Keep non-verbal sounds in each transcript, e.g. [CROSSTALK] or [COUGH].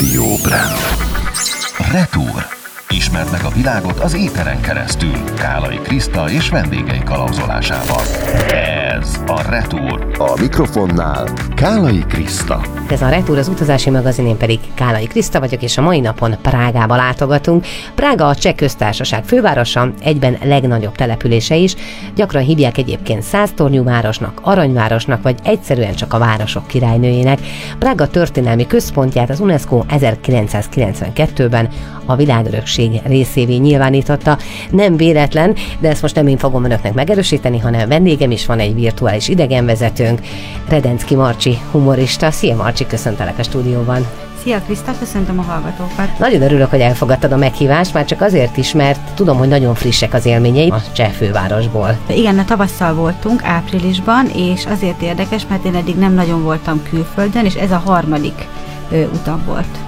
Radio Brand. Retour. Ismerd meg a világot az éteren keresztül. Kálai Kriszta és vendégei kalauzolásával. Ez a Retour. A mikrofonnál Kálai Kriszta. Ez a Retour az utazási magazin, én pedig Kálai Kriszta vagyok, és a mai napon Prágába látogatunk. Prága a cseh köztársaság fővárosa, egyben legnagyobb települése is. Gyakran hívják egyébként száztornyú városnak, aranyvárosnak, vagy egyszerűen csak a városok királynőjének. Prága történelmi központját az UNESCO 1992-ben a világörökség részévé nyilvánította. Nem véletlen, de ezt most nem én fogom önöknek megerősíteni, hanem vendégem is van egy virtuális idegenvezetőnk, Redenszki Marcsi humorista. Szia Marcsi, köszöntelek a stúdióban. Szia Kriszta, köszöntöm a hallgatókat. Nagyon örülök, hogy elfogadtad a meghívást, már csak azért is, mert tudom, hogy nagyon frissek az élményei a cseh fővárosból. Igen, a tavasszal voltunk, áprilisban, és azért érdekes, mert én eddig nem nagyon voltam külföldön, és ez a harmadik ö, utam volt.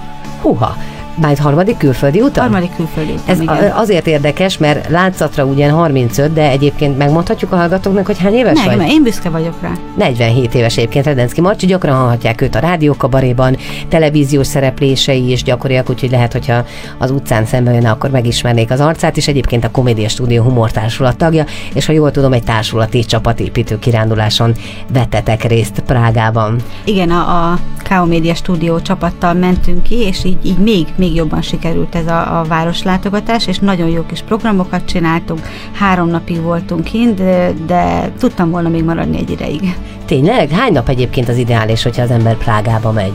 Húha, már harmadik külföldi utam? Harmadik külföldi utam, Ez igen. azért érdekes, mert látszatra ugyan 35, de egyébként megmondhatjuk a hallgatóknak, hogy hány éves Meg, vagy? én büszke vagyok rá. 47 éves egyébként Redenszki Marcsi, gyakran hallhatják őt a rádiókabaréban, televíziós szereplései is gyakoriak, úgyhogy lehet, hogyha az utcán szembe jönne, akkor megismernék az arcát, és egyébként a Komédia Stúdió humortársulat tagja, és ha jól tudom, egy társulati csapatépítő kiránduláson vettetek részt Prágában. Igen, a, a K.O. Média stúdió csapattal mentünk ki, és így, így még, még jobban sikerült ez a, a városlátogatás, és nagyon jó kis programokat csináltunk. Három napig voltunk kint, de, de tudtam volna még maradni egy ideig. Tényleg? Hány nap egyébként az ideális, hogyha az ember Prágába megy?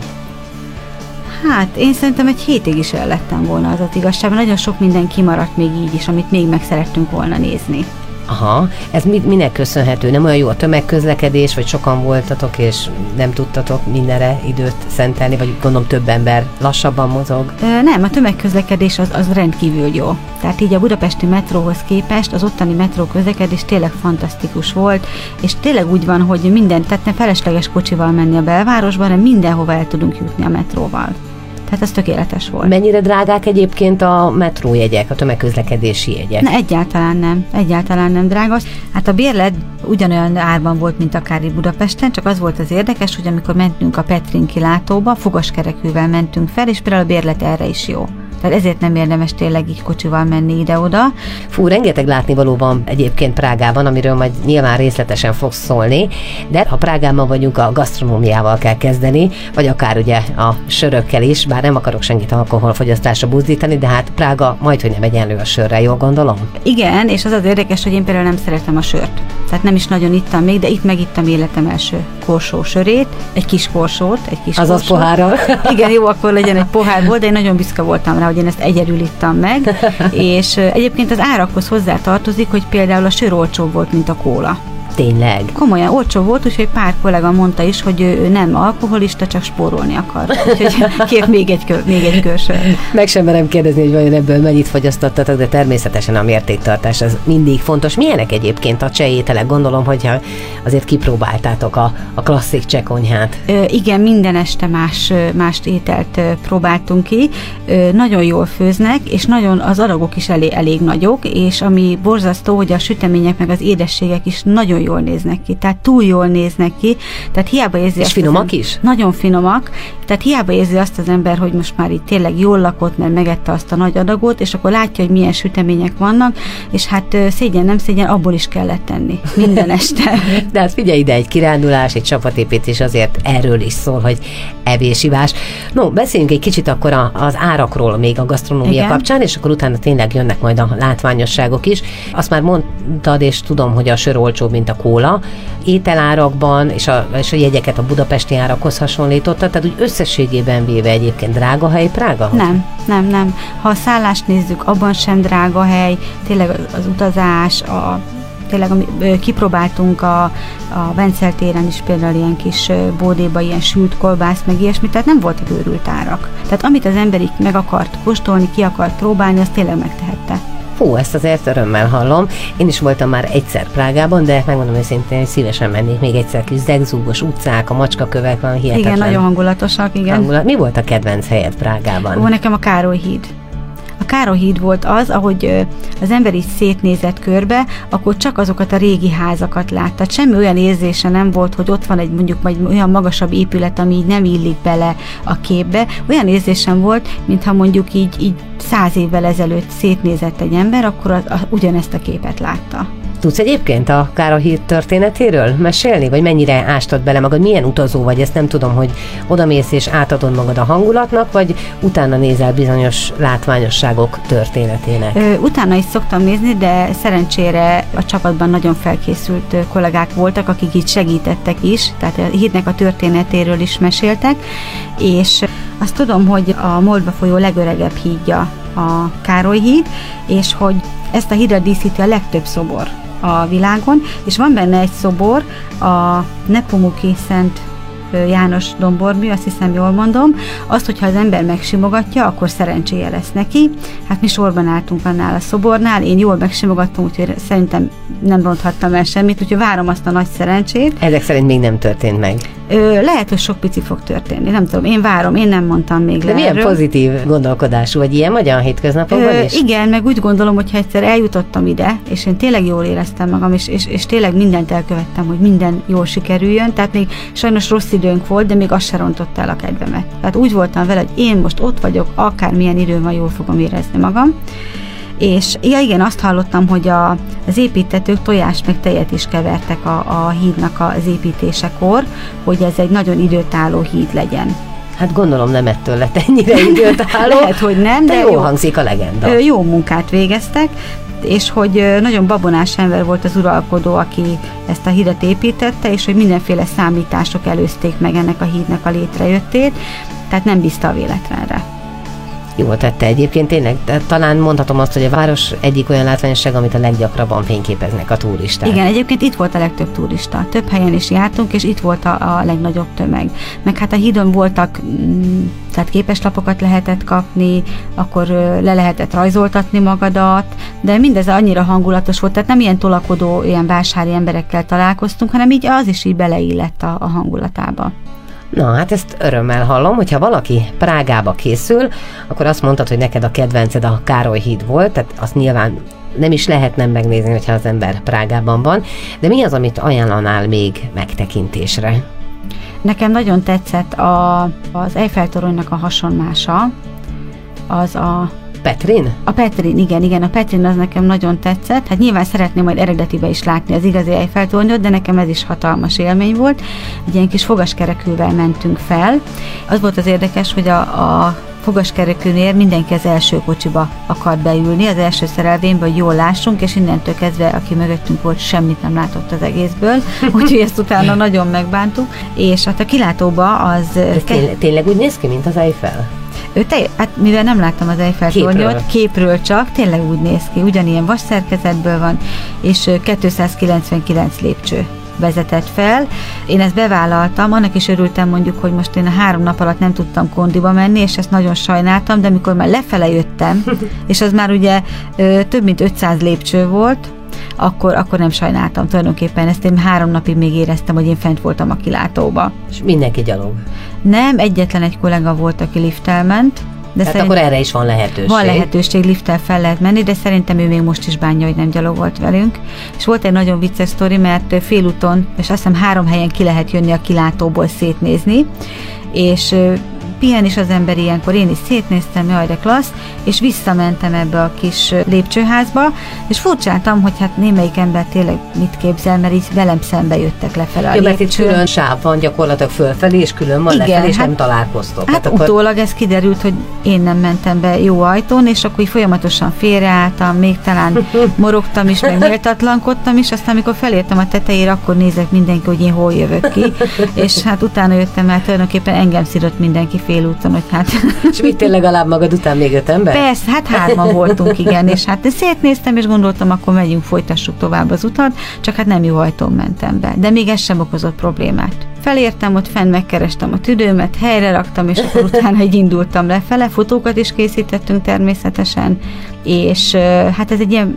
Hát, én szerintem egy hétig is el lettem volna az az igazság, nagyon sok minden kimaradt még így is, amit még meg szerettünk volna nézni. Aha, ez mi, minek köszönhető? Nem olyan jó a tömegközlekedés, vagy sokan voltatok, és nem tudtatok mindenre időt szentelni, vagy gondolom több ember lassabban mozog? Nem, a tömegközlekedés az, az rendkívül jó. Tehát így a budapesti metróhoz képest az ottani metró közlekedés tényleg fantasztikus volt, és tényleg úgy van, hogy minden, tehát nem felesleges kocsival menni a belvárosba, hanem mindenhova el tudunk jutni a metróval. Tehát ez tökéletes volt. Mennyire drágák egyébként a metrójegyek, a tömegközlekedési jegyek? Ne, egyáltalán nem, egyáltalán nem drága. Hát a bérlet ugyanolyan árban volt, mint akár itt Budapesten, csak az volt az érdekes, hogy amikor mentünk a Petrin kilátóba, fogaskerekűvel mentünk fel, és például a bérlet erre is jó. Tehát ezért nem érdemes tényleg így kocsival menni ide-oda. Fú, rengeteg látnivaló van egyébként Prágában, amiről majd nyilván részletesen fogsz szólni, de ha Prágában vagyunk, a gasztronómiával kell kezdeni, vagy akár ugye a sörökkel is, bár nem akarok senkit alkoholfogyasztásra buzdítani, de hát Prága majd, hogy nem egyenlő a sörrel, jól gondolom? Igen, és az az érdekes, hogy én például nem szeretem a sört. Tehát nem is nagyon ittam még, de itt megittam életem első korsó sörét, egy kis korsót, egy kis Azaz korsót. pohárral. [LAUGHS] Igen, jó, akkor legyen egy pohárból, de én nagyon büszke voltam rá, hogy én ezt egyedül ittam meg. [LAUGHS] és egyébként az árakhoz hozzá tartozik, hogy például a sör olcsóbb volt, mint a kóla. Tényleg. Komolyan olcsó volt, úgyhogy pár kollega mondta is, hogy ő nem alkoholista, csak spórolni akar. Úgyhogy kért még egy, kör, még egy körsört. Meg sem merem kérdezni, hogy vajon ebből mennyit fogyasztottatok, de természetesen a mértéktartás az mindig fontos. Milyenek egyébként a cseh ételek? Gondolom, hogyha azért kipróbáltátok a, a klasszik cseh konyhát. Ö, igen, minden este más, más ételt próbáltunk ki. Ö, nagyon jól főznek, és nagyon az adagok is elég, elég nagyok, és ami borzasztó, hogy a sütemények meg az édességek is nagyon jól néznek ki, tehát túl jól néznek ki, tehát hiába érzi És az finomak is? Nagyon finomak, tehát hiába érzi azt az ember, hogy most már itt tényleg jól lakott, mert megette azt a nagy adagot, és akkor látja, hogy milyen sütemények vannak, és hát szégyen, nem szégyen, abból is kellett tenni minden este. [LAUGHS] De hát figyelj ide, egy kirándulás, egy csapatépítés azért erről is szól, hogy evésivás. No, beszéljünk egy kicsit akkor a, az árakról még a gasztronómia Igen. kapcsán, és akkor utána tényleg jönnek majd a látványosságok is. Azt már mondtad, és tudom, hogy a sör olcsóbb, mint a kóla. Ételárakban és a, és a jegyeket a budapesti árakhoz hasonlította, tehát úgy összességében véve egyébként drága hely Prága? Nem, nem, nem. Ha a szállást nézzük, abban sem drága hely, tényleg az, az utazás, a tényleg kipróbáltunk a, a Vencel téren is például ilyen kis bódéba ilyen sült kolbász, meg ilyesmi, tehát nem voltak őrült árak. Tehát amit az ember így meg akart kóstolni, ki akart próbálni, azt tényleg megtehette. Hú, ezt azért örömmel hallom. Én is voltam már egyszer Prágában, de megmondom őszintén, hogy szívesen mennék még egyszer kis zegzúgos utcák, a macskakövek van hihetetlen. Igen, nagyon hangulatosak, igen. hangulat. Mi volt a kedvenc helyed Prágában? Ó, nekem a Károly híd. A Károly híd volt az, ahogy az ember így szétnézett körbe, akkor csak azokat a régi házakat látta. Semmi olyan érzése nem volt, hogy ott van egy mondjuk majd olyan magasabb épület, ami így nem illik bele a képbe. Olyan érzésem volt, mintha mondjuk így, így száz évvel ezelőtt szétnézett egy ember, akkor az, az, ugyanezt a képet látta. Tudsz egyébként a Károly történetéről mesélni, vagy mennyire ástad bele magad, milyen utazó vagy, ezt nem tudom, hogy odamész és átadod magad a hangulatnak, vagy utána nézel bizonyos látványosságok történetének? Ö, utána is szoktam nézni, de szerencsére a csapatban nagyon felkészült kollégák voltak, akik itt segítettek is, tehát a hídnek a történetéről is meséltek, és azt tudom, hogy a Moldva folyó legöregebb hídja a Károly híd, és hogy ezt a hídra díszíti a legtöbb szobor a világon, és van benne egy szobor, a Nepomuki Szent János dombormű, azt hiszem jól mondom, azt, hogyha az ember megsimogatja, akkor szerencséje lesz neki. Hát mi sorban álltunk annál a szobornál, én jól megsimogattam, úgyhogy szerintem nem ronthattam el semmit, úgyhogy várom azt a nagy szerencsét. Ezek szerint még nem történt meg. Ö, lehet, hogy sok pici fog történni, nem tudom, én várom, én nem mondtam még De le milyen erről. pozitív gondolkodású, vagy ilyen vagy a hétköznapokban Ö, is? igen, meg úgy gondolom, hogy ha egyszer eljutottam ide, és én tényleg jól éreztem magam, és, és, és tényleg mindent elkövettem, hogy minden jól sikerüljön, tehát még sajnos rossz időnk volt, de még az se rontott el a kedvemet. Tehát úgy voltam vele, hogy én most ott vagyok, akármilyen idő van, jól fogom érezni magam. És ja igen, azt hallottam, hogy a, az építetők tojást meg tejet is kevertek a, a hídnak az építésekor, hogy ez egy nagyon időtálló híd legyen. Hát gondolom nem ettől lett ennyire időtálló. [LAUGHS] Lehet, hogy nem, de, de jó jó. hangzik a legenda. Jó munkát végeztek, és hogy nagyon babonás ember volt az uralkodó, aki ezt a hidat építette, és hogy mindenféle számítások előzték meg ennek a hídnak a létrejöttét, tehát nem bízta a véletlenre. Jól tette egyébként tényleg, talán mondhatom azt, hogy a város egyik olyan látványosság, amit a leggyakrabban fényképeznek a turisták. Igen, egyébként itt volt a legtöbb turista. Több helyen is jártunk, és itt volt a, a legnagyobb tömeg. Meg hát a hídon voltak, mm, tehát képeslapokat lehetett kapni, akkor le lehetett rajzoltatni magadat, de mindez annyira hangulatos volt, tehát nem ilyen tolakodó, ilyen vásári emberekkel találkoztunk, hanem így az is így beleillett a, a hangulatába. Na, hát ezt örömmel hallom, hogyha valaki Prágába készül, akkor azt mondtad, hogy neked a kedvenced a Károly híd volt, tehát azt nyilván nem is lehet nem megnézni, hogyha az ember Prágában van, de mi az, amit ajánlanál még megtekintésre? Nekem nagyon tetszett a, az Eiffel-toronynak a hasonmása, az a Petrin? A Petrin, igen, igen, a Petrin az nekem nagyon tetszett. Hát nyilván szeretném majd eredetibe is látni az igazi Eiffel-tornyot, de nekem ez is hatalmas élmény volt. Egy ilyen kis fogaskerekűvel mentünk fel. Az volt az érdekes, hogy a, a fogaskerekűnél mindenki az első kocsiba akart beülni, az első szerelvénybe, hogy jól lássunk, és innentől kezdve, aki mögöttünk volt, semmit nem látott az egészből, [LAUGHS] úgyhogy ezt utána nagyon megbántuk. És hát a kilátóba az... Ez tényleg, tényleg úgy néz ki, mint az Eiffel? Ő te, hát mivel nem láttam az Eiffel tornyot, képről csak, tényleg úgy néz ki, ugyanilyen vas szerkezetből van, és ö, 299 lépcső vezetett fel. Én ezt bevállaltam, annak is örültem mondjuk, hogy most én a három nap alatt nem tudtam kondiba menni, és ezt nagyon sajnáltam, de amikor már lefele jöttem, [LAUGHS] és az már ugye ö, több mint 500 lépcső volt, akkor, akkor nem sajnáltam tulajdonképpen, ezt én három napig még éreztem, hogy én fent voltam a kilátóba. És mindenki gyalog. Nem, egyetlen egy kollega volt, aki lifttel ment, de Tehát akkor erre is van lehetőség. van lehetőség, lifttel fel lehet menni, de szerintem ő még most is bánja, hogy nem gyalogolt velünk. És volt egy nagyon vicces sztori, mert félúton, és azt hiszem három helyen ki lehet jönni a kilátóból szétnézni, és pihen is az ember ilyenkor, én is szétnéztem, jaj, de klassz, és visszamentem ebbe a kis lépcsőházba, és furcsáltam, hogy hát némelyik ember tényleg mit képzel, mert így velem szembe jöttek lefele a Jó, mert itt külön sáv van gyakorlatilag fölfelé, és külön van Igen, lefelé, és hát- nem találkoztok. Hát utólag ez kiderült, hogy én nem mentem be jó ajtón, és akkor így folyamatosan félreálltam, még talán [LAUGHS] morogtam is, meg méltatlankodtam is, aztán amikor felértem a tetejére, akkor nézek mindenki, hogy én hol jövök ki, [LAUGHS] és hát utána jöttem el, tulajdonképpen engem szidott mindenki félúton, hogy hát És vittél legalább magad után még öt ember? Persze, hát hárman voltunk, igen, és hát szétnéztem, és gondoltam, akkor megyünk, folytassuk tovább az utat, csak hát nem jó ajtón mentem be. De még ez sem okozott problémát. Felértem, ott fenn megkerestem a tüdőmet, helyre raktam, és akkor utána így indultam lefele, fotókat is készítettünk természetesen, és hát ez egy ilyen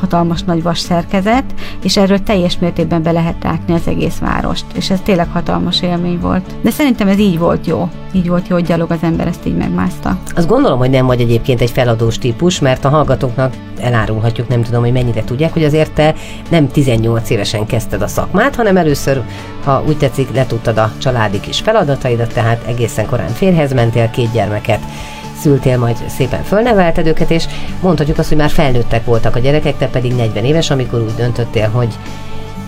hatalmas nagy vas szerkezet, és erről teljes mértékben be lehet rákni az egész várost, és ez tényleg hatalmas élmény volt. De szerintem ez így volt jó, így volt jó, hogy gyalog az ember ezt így megmászta. Azt gondolom, hogy nem vagy egyébként egy feladós típus, mert a hallgatóknak elárulhatjuk, nem tudom, hogy mennyire tudják, hogy azért te nem 18 évesen kezdted a szakmát, hanem először, ha úgy tetszik, letudtad a családi kis feladataidat, tehát egészen korán férhez mentél, két gyermeket szültél, majd szépen fölnevelted őket, és mondhatjuk azt, hogy már felnőttek voltak a gyerekek, te pedig 40 éves, amikor úgy döntöttél, hogy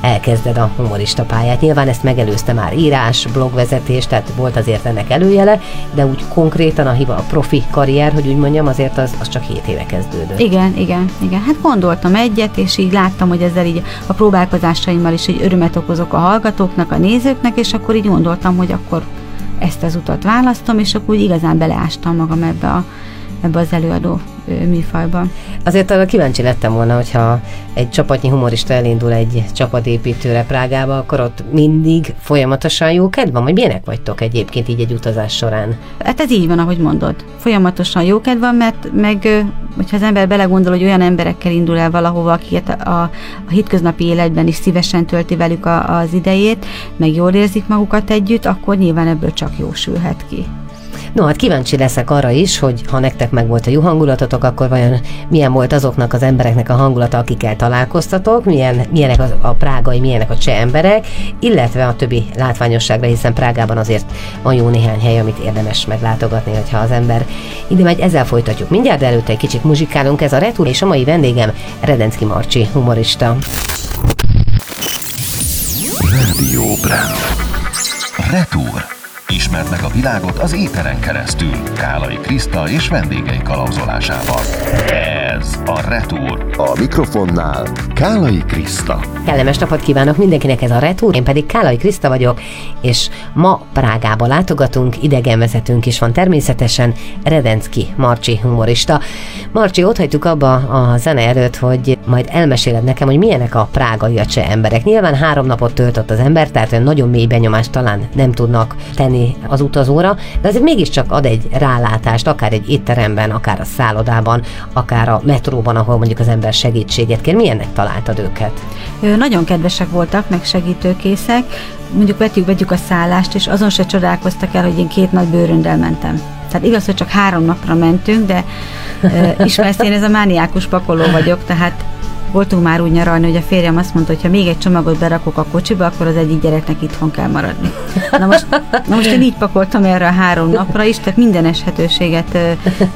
elkezded a humorista pályát. Nyilván ezt megelőzte már írás, blogvezetés, tehát volt azért ennek előjele, de úgy konkrétan a, hiva, a profi karrier, hogy úgy mondjam, azért az, az csak 7 éve kezdődött. Igen, igen, igen. Hát gondoltam egyet, és így láttam, hogy ezzel így a próbálkozásaimmal is egy örömet okozok a hallgatóknak, a nézőknek, és akkor így gondoltam, hogy akkor ezt az utat választom, és akkor úgy igazán beleástam magam ebbe, a, ebbe az előadó műfajban. Azért kíváncsi lettem volna, hogyha egy csapatnyi humorista elindul egy csapatépítőre Prágába, akkor ott mindig folyamatosan jó van, vagy milyenek vagytok egyébként így egy utazás során? Hát ez így van, ahogy mondod. Folyamatosan jó van, mert meg, hogyha az ember belegondol, hogy olyan emberekkel indul el valahova, akiket a, a hétköznapi életben is szívesen tölti velük a, az idejét, meg jól érzik magukat együtt, akkor nyilván ebből csak jó sülhet ki. No, hát kíváncsi leszek arra is, hogy ha nektek meg volt a jó hangulatotok, akkor vajon milyen volt azoknak az embereknek a hangulata, akikkel találkoztatok, milyen, milyenek a, a prágai, milyenek a cseh emberek, illetve a többi látványosságra, hiszen Prágában azért van jó néhány hely, amit érdemes meglátogatni, hogyha az ember ide megy. Ezzel folytatjuk mindjárt, de előtte egy kicsit muzsikálunk. Ez a Retur, és a mai vendégem Redenszki Marcsi, humorista. Radio Brand. Retur. Ismerd meg a világot az éteren keresztül, Kálai Kriszta és vendégei kalauzolásával. Ez a Retour. A mikrofonnál Kálai Kriszta. Kellemes napot kívánok mindenkinek, ez a Retour, én pedig Kálai Kriszta vagyok, és ma Prágába látogatunk, idegenvezetünk is van természetesen, Redenszki Marcsi humorista. Marcsi, ott hagytuk abba a zene előtt, hogy majd elmeséled nekem, hogy milyenek a prágai a cseh emberek. Nyilván három napot töltött az ember, tehát olyan nagyon mély benyomást talán nem tudnak tenni tenni az utazóra, de azért mégiscsak ad egy rálátást, akár egy étteremben, akár a szállodában, akár a metróban, ahol mondjuk az ember segítséget kér. Milyennek találtad őket? Nagyon kedvesek voltak, meg segítőkészek. Mondjuk vetjük, vegyük a szállást, és azon se csodálkoztak el, hogy én két nagy bőröndel mentem. Tehát igaz, hogy csak három napra mentünk, de ismersz, én ez a mániákus pakoló vagyok, tehát voltunk már úgy nyaralni, hogy a férjem azt mondta, hogy ha még egy csomagot berakok a kocsiba, akkor az egyik gyereknek itthon kell maradni. Na most, na most én így pakoltam erre a három napra is, tehát minden eshetőséget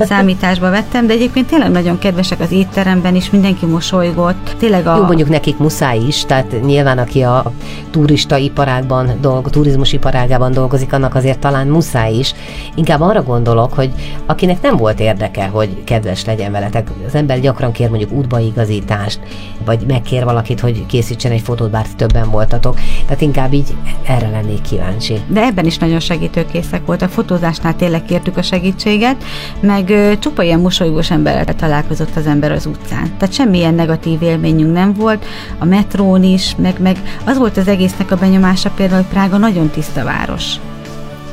számításba vettem, de egyébként tényleg nagyon kedvesek az étteremben is, mindenki mosolygott. Tényleg a... Jó, mondjuk nekik muszáj is, tehát nyilván aki a turista iparágban dolg, turizmus iparágában dolgozik, annak azért talán muszáj is. Inkább arra gondolok, hogy akinek nem volt érdeke, hogy kedves legyen veletek, az ember gyakran kér mondjuk útbaigazítást, vagy megkér valakit, hogy készítsen egy fotót, bár többen voltatok. Tehát inkább így erre lennék kíváncsi. De ebben is nagyon segítőkészek voltak. Fotózásnál tényleg kértük a segítséget, meg ö, csupa ilyen mosolygós emberrel találkozott az ember az utcán. Tehát semmilyen negatív élményünk nem volt. A metrón is, meg, meg az volt az egésznek a benyomása például, hogy Prága nagyon tiszta város.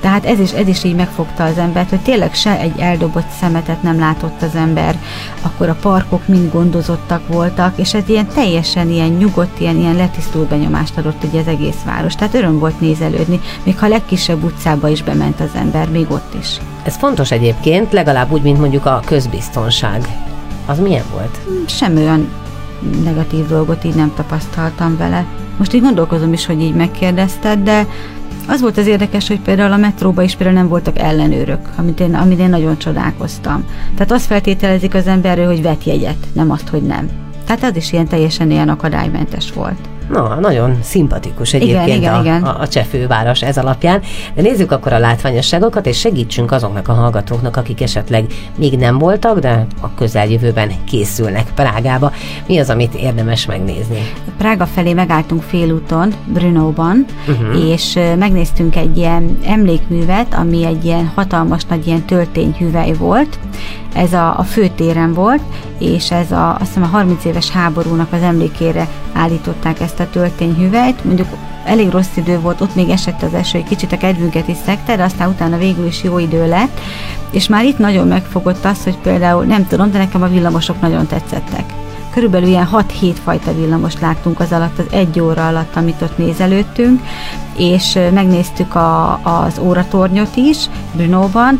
Tehát ez is, ez is így megfogta az embert, hogy tényleg se egy eldobott szemetet nem látott az ember, akkor a parkok mind gondozottak voltak, és ez ilyen teljesen ilyen nyugodt, ilyen, ilyen letisztult benyomást adott ugye az egész város. Tehát öröm volt nézelődni, még ha a legkisebb utcába is bement az ember, még ott is. Ez fontos egyébként, legalább úgy, mint mondjuk a közbiztonság. Az milyen volt? Semmi olyan negatív dolgot így nem tapasztaltam vele. Most így gondolkozom is, hogy így megkérdezted, de az volt az érdekes, hogy például a metróban is például nem voltak ellenőrök, amit én, amit én nagyon csodálkoztam. Tehát azt feltételezik az emberről, hogy vet jegyet, nem azt, hogy nem. Tehát az is ilyen teljesen ilyen akadálymentes volt. Na, nagyon szimpatikus egyébként igen, igen, a, igen. a, a cseh főváros ez alapján. De nézzük akkor a látványosságokat, és segítsünk azoknak a hallgatóknak, akik esetleg még nem voltak, de a közeljövőben készülnek Prágába. Mi az, amit érdemes megnézni? Prága felé megálltunk félúton, Brunóban, uh-huh. és megnéztünk egy ilyen emlékművet, ami egy ilyen hatalmas nagy ilyen töltényhüvely volt. Ez a, a főtéren volt, és ez a, azt hiszem a 30 éves háborúnak az emlékére állították ezt a töltényhüvelyt. Mondjuk elég rossz idő volt, ott még esett az eső, egy kicsit a kedvünket is szekte, de aztán utána végül is jó idő lett, és már itt nagyon megfogott az, hogy például, nem tudom, de nekem a villamosok nagyon tetszettek. körülbelül ilyen 6-7 fajta villamos láttunk az alatt, az egy óra alatt, amit ott nézelődtünk, és megnéztük a, az óratornyot is Brunóban.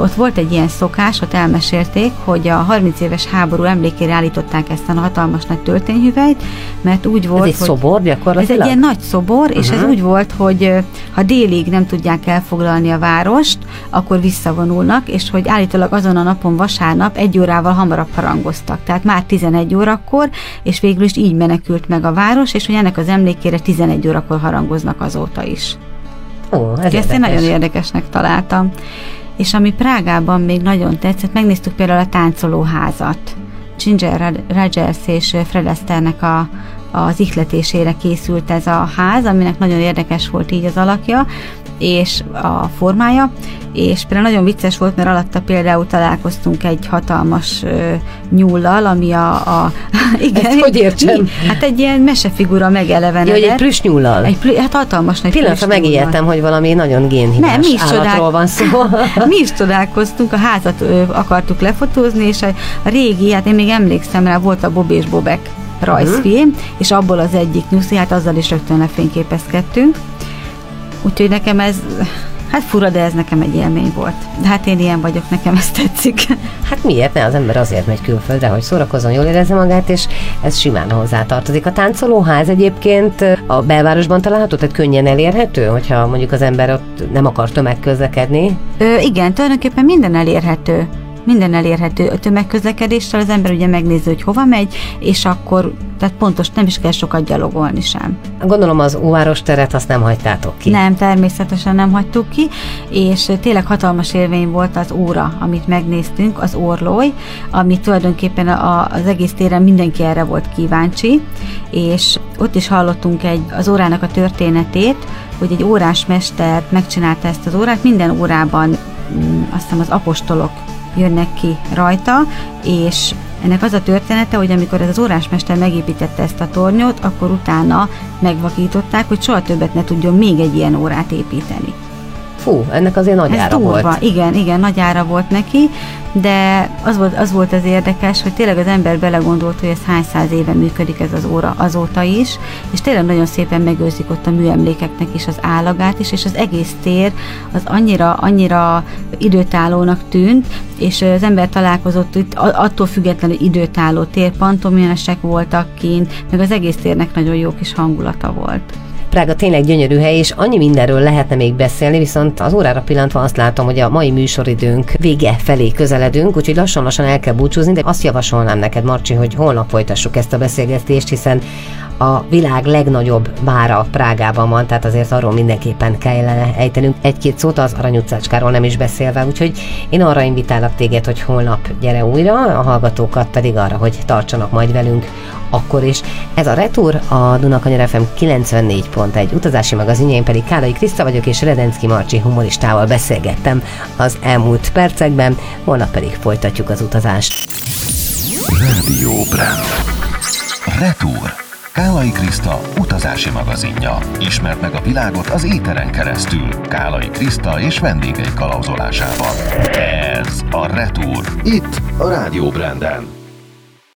Ott volt egy ilyen szokás, ott elmesélték, hogy a 30 éves háború emlékére állították ezt a hatalmas nagy töltényhüvelyt, mert úgy volt, ez egy hogy szobor gyakorlatilag? Ez egy ilyen nagy szobor, uh-huh. és ez mhm. úgy volt, hogy ha délig nem tudják elfoglalni a várost, akkor visszavonulnak, és hogy állítólag azon a napon vasárnap egy órával hamarabb harangoztak. Tehát már 11 órakor, és végül is így menekült meg a város, és hogy ennek az emlékére 11 órakor harangoznak azóta is. Ó, ez Ezt én nagyon érdekesnek találtam. És ami Prágában még nagyon tetszett, megnéztük például a táncolóházat. Ginger Rogers és Fred Astaire-nek a, az ihletésére készült ez a ház, aminek nagyon érdekes volt így az alakja, és a formája, és például nagyon vicces volt, mert alatta például találkoztunk egy hatalmas ö, nyúllal, ami a... a [LAUGHS] igen, Ezt hogy értsem? Hát egy ilyen mesefigura megelevenedett. Ja, hogy egy plüss nyúllal? Egy plü, hát hatalmas nagy Pillanatra megijedtem, hogy valami nagyon génhibás Nem, mi is állatról van szó. [LAUGHS] mi is csodálkoztunk, a házat ö, akartuk lefotózni, és a, a régi, hát én még emlékszem rá, volt a Bob és Bobek rajzfilm, uh-huh. és abból az egyik nyuszi, hát azzal is rögtön lefényképezkedtünk. Úgyhogy nekem ez, hát fura, de ez nekem egy élmény volt. De hát én ilyen vagyok, nekem ez tetszik. [LAUGHS] Hát miért ne? Az ember azért megy külföldre, hogy szórakozzon, jól érezze magát, és ez simán hozzátartozik. A táncolóház egyébként a belvárosban található, tehát könnyen elérhető, hogyha mondjuk az ember ott nem akar tömegközlekedni? Ö, igen, tulajdonképpen minden elérhető minden elérhető a tömegközlekedéssel, az ember ugye megnézi, hogy hova megy, és akkor tehát pontos, nem is kell sokat gyalogolni sem. Gondolom az óváros teret azt nem hagytátok ki. Nem, természetesen nem hagytuk ki, és tényleg hatalmas élmény volt az óra, amit megnéztünk, az orlój, ami tulajdonképpen a, az egész téren mindenki erre volt kíváncsi, és ott is hallottunk egy, az órának a történetét, hogy egy órás mester megcsinálta ezt az órát, minden órában mm, azt hiszem az apostolok jönnek ki rajta, és ennek az a története, hogy amikor ez az órásmester megépítette ezt a tornyot, akkor utána megvakították, hogy soha többet ne tudjon még egy ilyen órát építeni. Fú, ennek azért nagy Ez ára durva. volt. Igen, igen, nagy ára volt neki, de az volt, az volt az érdekes, hogy tényleg az ember belegondolt, hogy ez hány száz éve működik ez az óra azóta is, és tényleg nagyon szépen megőrzik ott a műemlékeknek is az állagát is, és az egész tér az annyira, annyira időtállónak tűnt, és az ember találkozott itt attól függetlenül időtálló tér, pantomimesek voltak kint, meg az egész térnek nagyon jó kis hangulata volt. Prága tényleg gyönyörű hely, és annyi mindenről lehetne még beszélni, viszont az órára pillantva azt látom, hogy a mai műsoridőnk vége felé közeledünk, úgyhogy lassan-lassan el kell búcsúzni, de azt javasolnám neked, Marcsi, hogy holnap folytassuk ezt a beszélgetést, hiszen a világ legnagyobb bára Prágában van, tehát azért arról mindenképpen kellene ejtenünk egy-két szót, az Arany utcácskáról nem is beszélve, úgyhogy én arra invitálok téged, hogy holnap gyere újra, a hallgatókat pedig arra, hogy tartsanak majd velünk akkor is. Ez a Retour, a Dunakanyar FM 94.1 utazási magazin, én pedig Kálai Kriszta vagyok, és Redenszki Marcsi humoristával beszélgettem az elmúlt percekben, holnap pedig folytatjuk az utazást. Rádió Brand. Retour. Kálai Kriszta utazási magazinja. Ismert meg a világot az éteren keresztül. Kálai Kriszta és vendégei kalauzolásával. Ez a Retour. Itt a Rádió Branden.